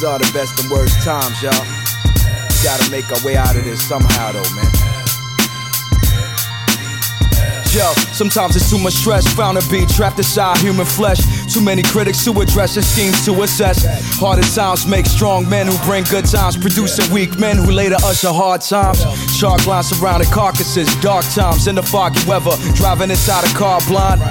These are the best and worst times, y'all. Gotta make our way out of this somehow, though, man. Yo, sometimes it's too much stress. Found to be trapped inside human flesh. Too many critics to address and schemes to assess. Harder times make strong men who bring good times, producing weak men who later usher hard times. Chalk lines surrounding carcasses, dark times in the foggy weather, driving inside a car blind.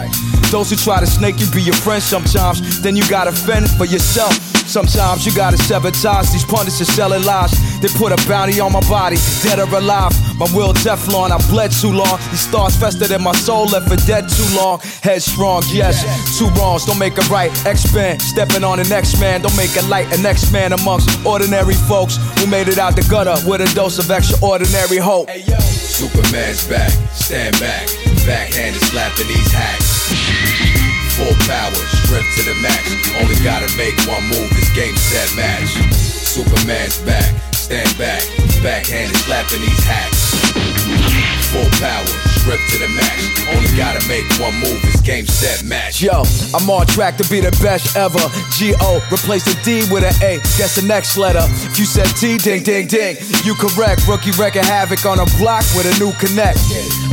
Those who try to snake you be your friend sometimes, then you gotta fend for yourself. Sometimes you gotta sabotage. These pundits are selling lies. They put a bounty on my body, dead or alive. My will Teflon, I bled too long. These thoughts festered in my soul, left for dead too long. Headstrong, yes. Two wrongs don't make a right. Expand, stepping on the next man. Don't make it light. An X-Man amongst ordinary folks who made it out the gutter with a dose of extraordinary hope. Superman's back, stand back, backhanded slapping these hacks. Full power, stripped to the max. Only gotta make one move, this game set match. Superman's back, stand back, backhanded slapping these hacks. Full power, stripped to the max. Only gotta make one move, this game set match. Yo, I'm on track to be the best ever. G O, replace the D with an A. Guess the next letter. If you said T, ding, ding, ding. You correct. Rookie wrecking havoc on a block with a new connect.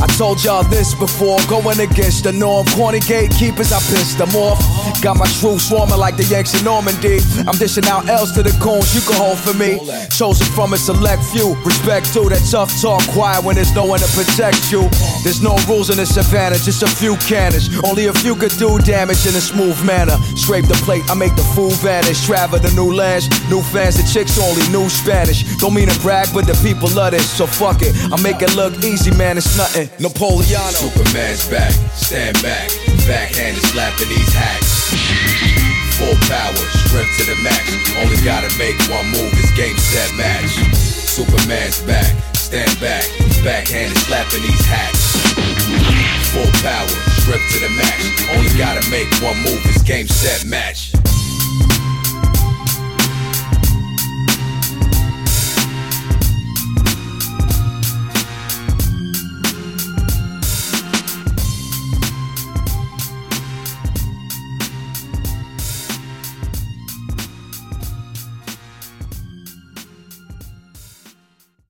I told y'all this before, going against the norm. Corny gatekeepers, I pissed them off. Got my troops swarming like the Yanks in Normandy. I'm dishing out L's to the coons you can hold for me. Chosen from a select few. Respect to that tough talk, quiet when there's no one to protect you. There's no rules in this advantage, just a few cannons. Only a few could do damage in a smooth manner. Scrape the plate, I make the fool vanish. Travel to new lands, new fans, the chicks only knew Spanish. Don't mean to brag, but the people love this, so fuck it. I make it look easy, man, it's nothing. Napoleano. Superman's back, stand back, Backhand is slapping these hacks. Full power, stripped to the max. Only gotta make one move, this game set match. Superman's back, stand back, Backhand is slapping these hacks. Full power, stripped to the max. Only gotta make one move, it's game, set, match.